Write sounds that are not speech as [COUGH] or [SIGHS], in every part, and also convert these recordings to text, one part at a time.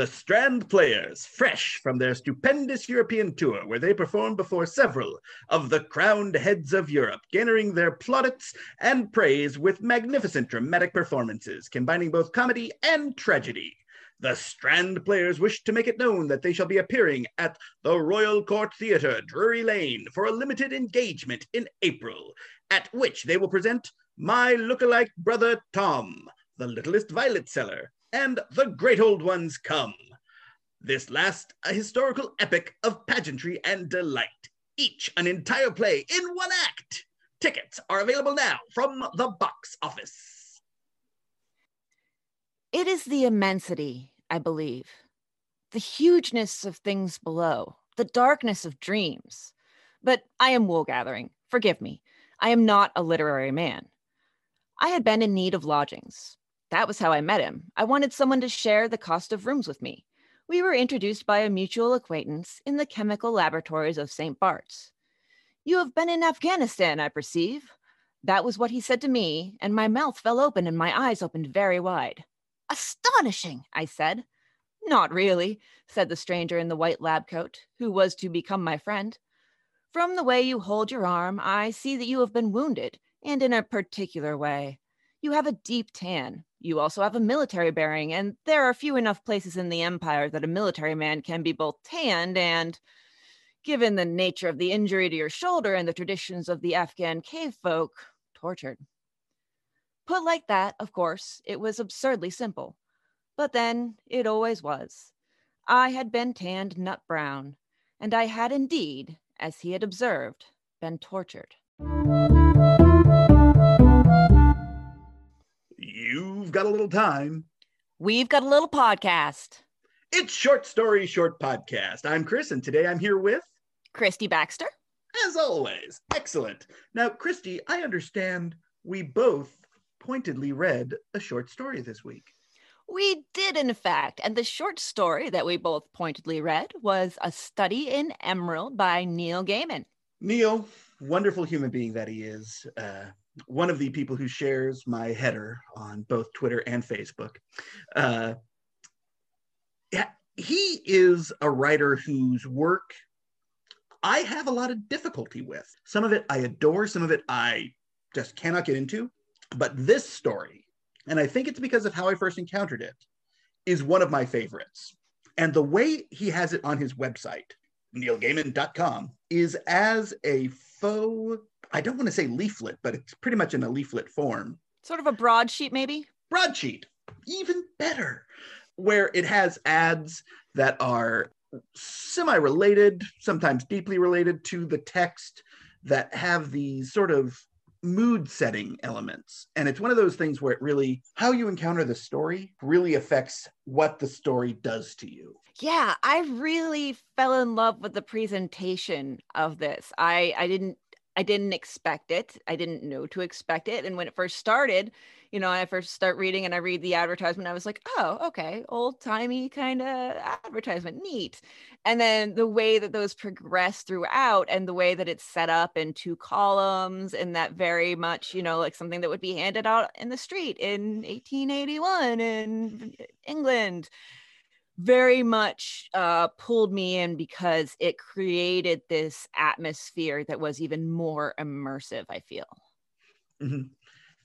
The Strand Players, fresh from their stupendous European tour, where they performed before several of the crowned heads of Europe, garnering their plaudits and praise with magnificent dramatic performances, combining both comedy and tragedy. The Strand Players wish to make it known that they shall be appearing at the Royal Court Theatre, Drury Lane, for a limited engagement in April, at which they will present My Lookalike Brother Tom, the littlest violet seller, and the great old ones come. This last, a historical epic of pageantry and delight, each an entire play in one act. Tickets are available now from the box office. It is the immensity, I believe, the hugeness of things below, the darkness of dreams. But I am wool gathering. Forgive me. I am not a literary man. I had been in need of lodgings. That was how I met him. I wanted someone to share the cost of rooms with me. We were introduced by a mutual acquaintance in the chemical laboratories of St. Bart's. You have been in Afghanistan, I perceive. That was what he said to me, and my mouth fell open and my eyes opened very wide. Astonishing, I said. Not really, said the stranger in the white lab coat, who was to become my friend. From the way you hold your arm, I see that you have been wounded, and in a particular way. You have a deep tan, you also have a military bearing, and there are few enough places in the empire that a military man can be both tanned and, given the nature of the injury to your shoulder and the traditions of the Afghan cave folk, tortured. Put like that, of course, it was absurdly simple. But then it always was. I had been tanned nut brown, and I had indeed, as he had observed, been tortured. You've got a little time. We've got a little podcast. It's Short Story Short Podcast. I'm Chris, and today I'm here with, Christy Baxter. as always, excellent. Now, Christy, I understand we both pointedly read a short story this week. We did, in fact. And the short story that we both pointedly read was A Study in Emerald by Neil Gaiman. Neil, wonderful human being that he is, uh, one of the people who shares my header on both Twitter and Facebook. Uh, he is a writer whose work I have a lot of difficulty with. Some of it I adore, some of it I just cannot get into. But this story, and I think it's because of how I first encountered it, is one of my favorites. And the way he has it on his website, neilgaiman.com, is as a faux I don't want to say leaflet, but it's pretty much in a leaflet form. Sort of a broadsheet, maybe? Broadsheet, even better, where it has ads that are semi related, sometimes deeply related to the text, that have these sort of mood setting elements. And it's one of those things where it really, how you encounter the story really affects what the story does to you. Yeah, I really fell in love with the presentation of this. I I didn't I didn't expect it. I didn't know to expect it. And when it first started, you know, I first start reading and I read the advertisement, I was like, oh, okay, old timey kind of advertisement, neat. And then the way that those progress throughout and the way that it's set up in two columns and that very much, you know, like something that would be handed out in the street in 1881 in England very much uh, pulled me in because it created this atmosphere that was even more immersive, I feel. Mm-hmm.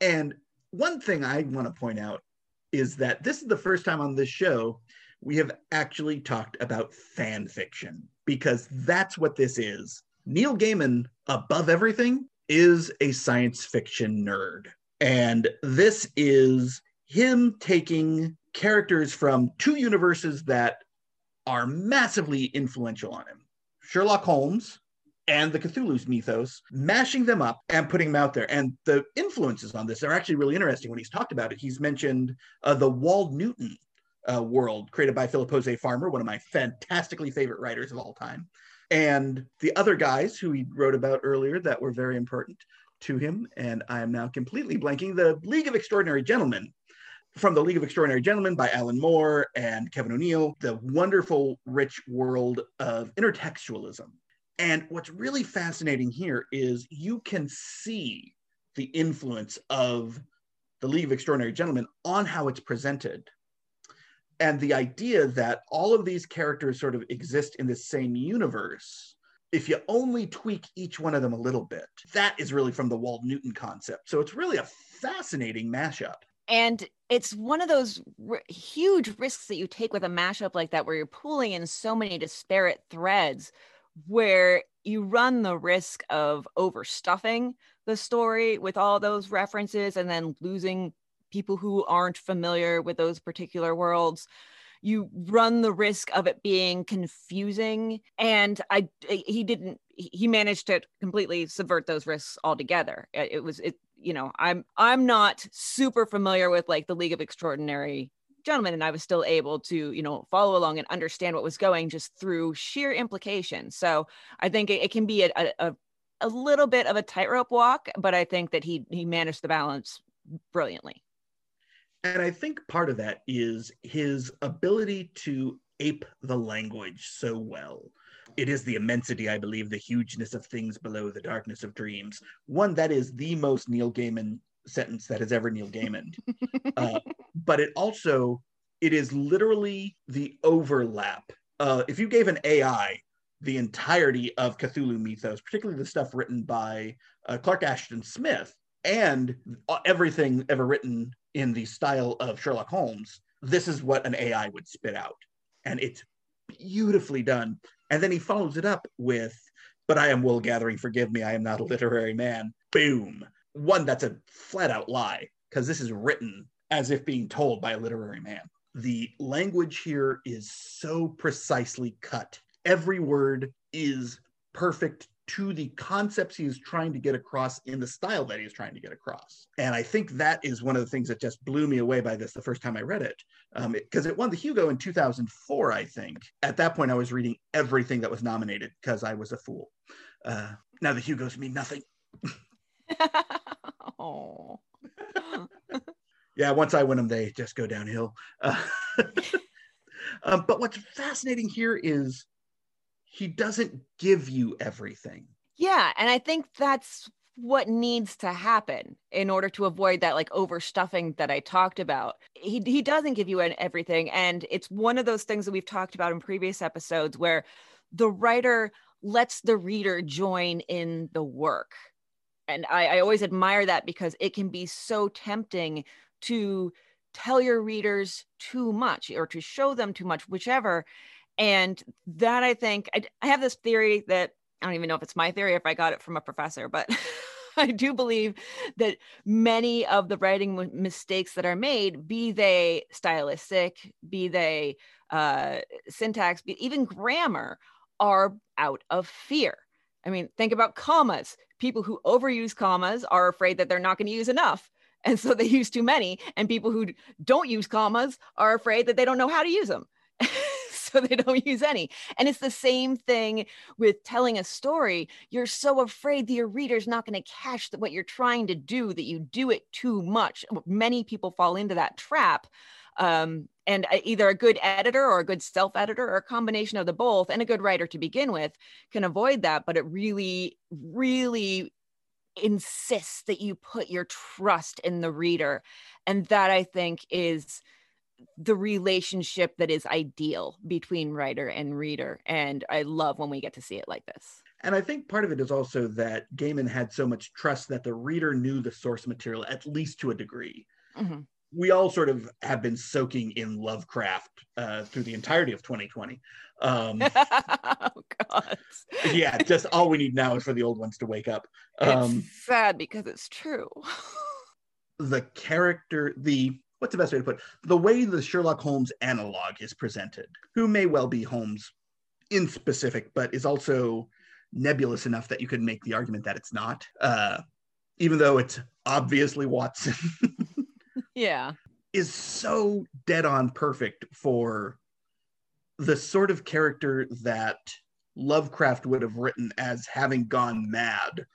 And one thing I want to point out is that this is the first time on this show we have actually talked about fan fiction because that's what this is. Neil Gaiman, above everything, is a science fiction nerd. And this is him taking characters from two universes that are massively influential on him Sherlock Holmes and the Cthulhu's mythos, mashing them up and putting them out there. And the influences on this are actually really interesting. When he's talked about it, he's mentioned uh, the Wold Newton uh, world created by Philip Jose Farmer, one of my fantastically favorite writers of all time. And the other guys who he wrote about earlier that were very important to him. And I am now completely blanking the League of Extraordinary Gentlemen, from the League of Extraordinary Gentlemen by Alan Moore and Kevin O'Neill, the wonderful, rich world of intertextualism. And what's really fascinating here is you can see the influence of the League of Extraordinary Gentlemen on how it's presented. And the idea that all of these characters sort of exist in the same universe, if you only tweak each one of them a little bit, that is really from the Wold Newton concept. So it's really a fascinating mashup. And it's one of those r- huge risks that you take with a mashup like that, where you're pulling in so many disparate threads, where you run the risk of overstuffing the story with all those references and then losing people who aren't familiar with those particular worlds. You run the risk of it being confusing and i he didn't he managed to completely subvert those risks altogether. It was it you know i'm i'm not super familiar with like the league of extraordinary gentlemen and i was still able to you know follow along and understand what was going just through sheer implication so i think it, it can be a, a, a little bit of a tightrope walk but i think that he he managed the balance brilliantly and I think part of that is his ability to ape the language so well. It is the immensity, I believe, the hugeness of things below the darkness of dreams. One that is the most Neil Gaiman sentence that has ever Neil Gaiman. [LAUGHS] uh, but it also, it is literally the overlap. Uh, if you gave an AI the entirety of Cthulhu mythos, particularly the stuff written by uh, Clark Ashton Smith, and everything ever written in the style of Sherlock Holmes, this is what an AI would spit out. And it's beautifully done. And then he follows it up with, but I am wool gathering, forgive me, I am not a literary man. Boom. One that's a flat out lie, because this is written as if being told by a literary man. The language here is so precisely cut. Every word is perfect to the concepts he is trying to get across in the style that he's trying to get across. And I think that is one of the things that just blew me away by this the first time I read it. Because um, it, it, won the Hugo in 2004, I think. At that point, I was reading everything that was nominated because I was a fool. Uh, now the Hugos mean nothing. oh. [LAUGHS] [LAUGHS] yeah, once I win them, they just go downhill. Uh, [LAUGHS] um, but what's fascinating here is he doesn't give you everything. Yeah, and I think that's what needs to happen in order to avoid that like overstuffing that I talked about. He he doesn't give you everything and it's one of those things that we've talked about in previous episodes where the writer lets the reader join in the work. And I, I always admire that because it can be so tempting to tell your readers too much or to show them too much, whichever. And that I think, I, I have this theory that I don't even know if it's my theory, if I got it from a professor, but [LAUGHS] I do believe that many of the writing mistakes that are made, be they stylistic, be they uh, syntax, be, even grammar, are out of fear. I mean, think about commas. People who overuse commas are afraid that they're not going to use enough. And so they [LAUGHS] use too many. And people who don't use commas are afraid that they don't know how to use them. [LAUGHS] so they don't use any. And it's the same thing with telling a story. You're so afraid that your reader's not going to catch what you're trying to do that you do it too much. Many people fall into that trap. Um, and either a good editor or a good self editor or a combination of the both and a good writer to begin with can avoid that. But it really, really insists that you put your trust in the reader. And that I think is the relationship that is ideal between writer and reader. And I love when we get to see it like this. And I think part of it is also that Gaiman had so much trust that the reader knew the source material, at least to a degree. Mm-hmm. We all sort of have been soaking in Lovecraft uh, through the entirety of 2020. Um, [LAUGHS] oh, God. Yeah, just all we need now is for the old ones to wake up. Um, it's sad because it's true. [LAUGHS] the character, the what's the best way to put it? The way the Sherlock Holmes analog is presented, who may well be Holmes in specific, but is also nebulous enough that you could make the argument that it's not, uh, even though it's obviously Watson. [LAUGHS] yeah. Is so dead on perfect for the sort of character that Lovecraft would have written as having gone mad,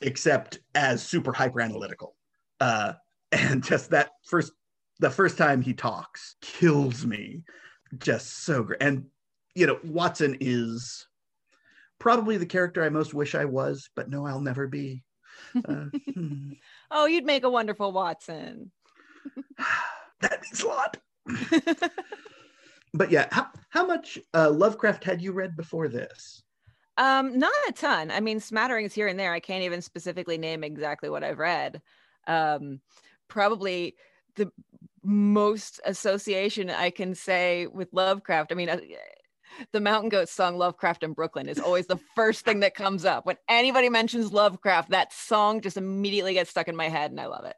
except as super hyper analytical. Uh, [LAUGHS] and just that first the first time he talks kills me just so great and you know watson is probably the character i most wish i was but no i'll never be uh, [LAUGHS] hmm. oh you'd make a wonderful watson [SIGHS] that means a lot but yeah, how, how much uh, Lovecraft had you read before this? Um, not a ton. I mean, smatterings here and there. I can't even specifically name exactly what I've read. Um, probably the most association I can say with Lovecraft. I mean, uh, the Mountain Goats song Lovecraft in Brooklyn is always the first thing that comes up. When anybody mentions Lovecraft, that song just immediately gets stuck in my head and I love it.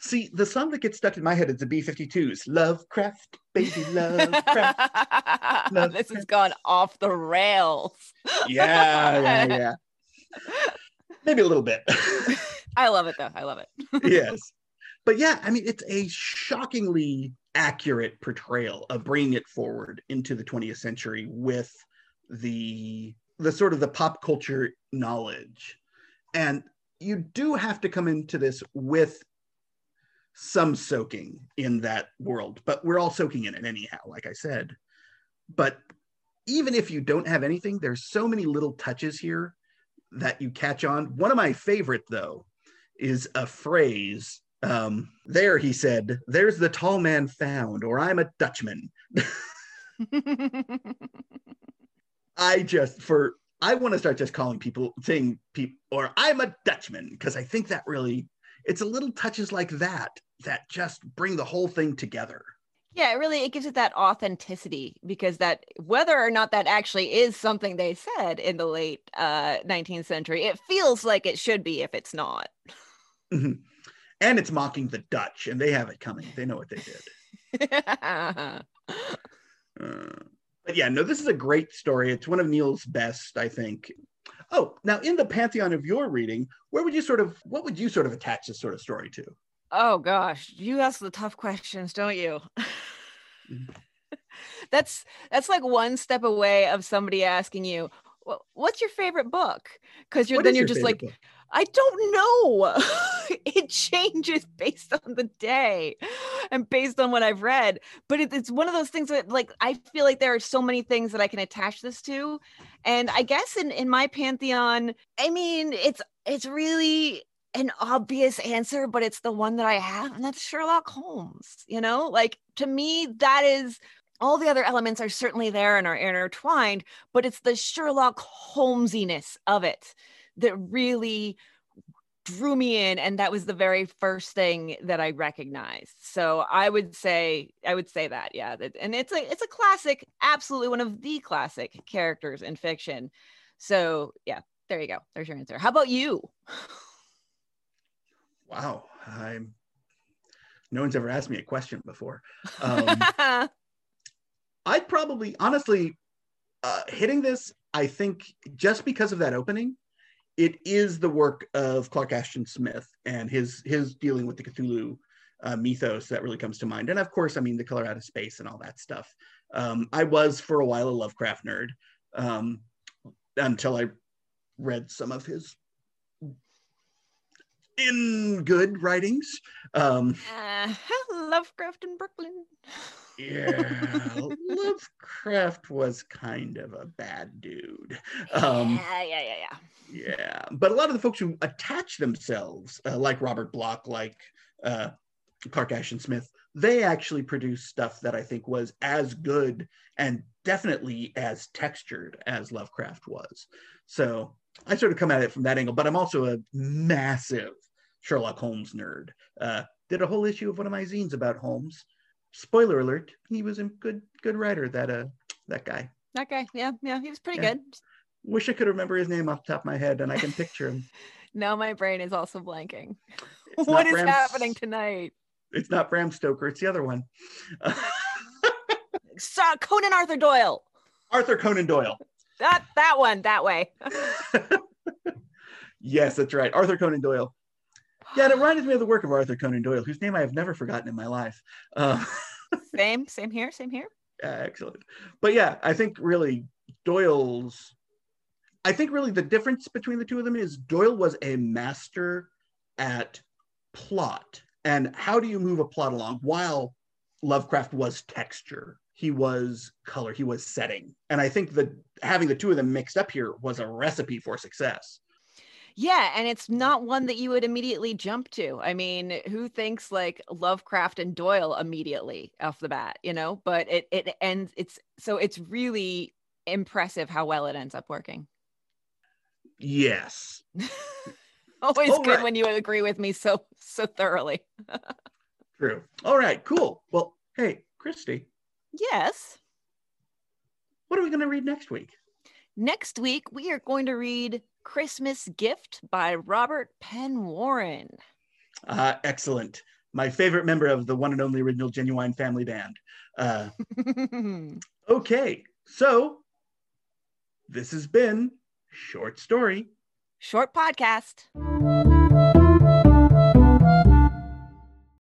See, the song that gets stuck in my head is the B 52s Lovecraft, baby, Lovecraft. Lovecraft. [LAUGHS] this has gone off the rails. yeah, yeah, yeah. [LAUGHS] Maybe a little bit. I love it though. I love it. yes. But yeah, I mean, it's a shockingly accurate portrayal of bringing it forward into the 20th century with the the sort of the pop culture knowledge. And you do have to come into this with some soaking in that world but we're all soaking in it anyhow like i said. But even if you don't have anything there's so many little touches here that you catch on. One of my favorite though is a phrase um, there he said, There's the tall man found, or I'm a Dutchman. [LAUGHS] I just, for, I want to start just calling people, saying people, or I'm a Dutchman, because I think that really, it's a little touches like that that just bring the whole thing together. Yeah, it really it gives it that authenticity because that whether or not that actually is something they said in the late uh, 19th century, it feels like it should be if it's not. Mm-hmm and it's mocking the Dutch, and they have it coming. They know what they did. [LAUGHS] uh, but yeah, no, this is a great story. It's one of Neil's best, I think. Oh, now in the pantheon of your reading, where would you sort of, what would you sort of attach this sort of story to? Oh gosh, you ask the tough questions, don't you? [LAUGHS] That's that's like one step away of somebody asking you, "What's your favorite book?" Because you're then you're just like. Book? I don't know. [LAUGHS] it changes based on the day and based on what I've read. But it, it's one of those things that, like, I feel like there are so many things that I can attach this to. And I guess in in my pantheon, I mean, it's it's really an obvious answer, but it's the one that I have, and that's Sherlock Holmes. You know, like to me, that is all the other elements are certainly there and are intertwined, but it's the Sherlock Holmesiness of it that really drew me in and that was the very first thing that i recognized. So i would say i would say that yeah and it's a it's a classic absolutely one of the classic characters in fiction. So yeah there you go. There's your answer. How about you? Wow i'm no one's ever asked me a question before. [LAUGHS] Um, i'd probably honestly uh, hitting this i think just because of that opening it is the work of Clark Ashton Smith and his his dealing with the Cthulhu uh, mythos that really comes to mind. And of course, I mean the color out of space and all that stuff. Um, I was for a while a Lovecraft nerd um, until I read some of his in good writings. Um, uh, [LAUGHS] Lovecraft in Brooklyn. yeah, [LAUGHS] Lovecraft was kind of a bad dude. Um, yeah, yeah, yeah, yeah. Yeah, but a lot of the folks who attach themselves, uh, like Robert Bloch, like uh, Clark Ashton Smith, they actually produce stuff that I think was as good and definitely as textured as Lovecraft was. So I sort of come at it from that angle, but I'm also a massive Sherlock Holmes nerd. Uh, did a whole issue of one of my zines about Holmes. Spoiler alert: he was a good good writer. That uh that guy. That guy, yeah, yeah, he was pretty yeah. good. Wish I could remember his name off the top of my head and I can picture him. [LAUGHS] now my brain is also blanking. It's what is Bram, happening tonight? It's not Bram Stoker, it's the other one. [LAUGHS] Conan Arthur Doyle. Arthur Conan Doyle. That that one, that way. [LAUGHS] yes, that's right. Arthur Conan Doyle. Yeah, it reminds me of the work of Arthur Conan Doyle, whose name I have never forgotten in my life. Uh, [LAUGHS] same, same here, same here. Yeah, excellent. But yeah, I think really Doyle's I think really the difference between the two of them is Doyle was a master at plot and how do you move a plot along while Lovecraft was texture. He was color, he was setting. And I think that having the two of them mixed up here was a recipe for success. Yeah, and it's not one that you would immediately jump to. I mean, who thinks like Lovecraft and Doyle immediately off the bat, you know? But it it ends it's so it's really impressive how well it ends up working. Yes. [LAUGHS] Always All good right. when you agree with me so so thoroughly. [LAUGHS] True. All right, cool. Well, hey, Christy. Yes. What are we going to read next week? Next week, we are going to read Christmas Gift by Robert Penn Warren. Uh, excellent. My favorite member of the one and only original Genuine Family Band. Uh, [LAUGHS] okay, so this has been Short Story. Short podcast.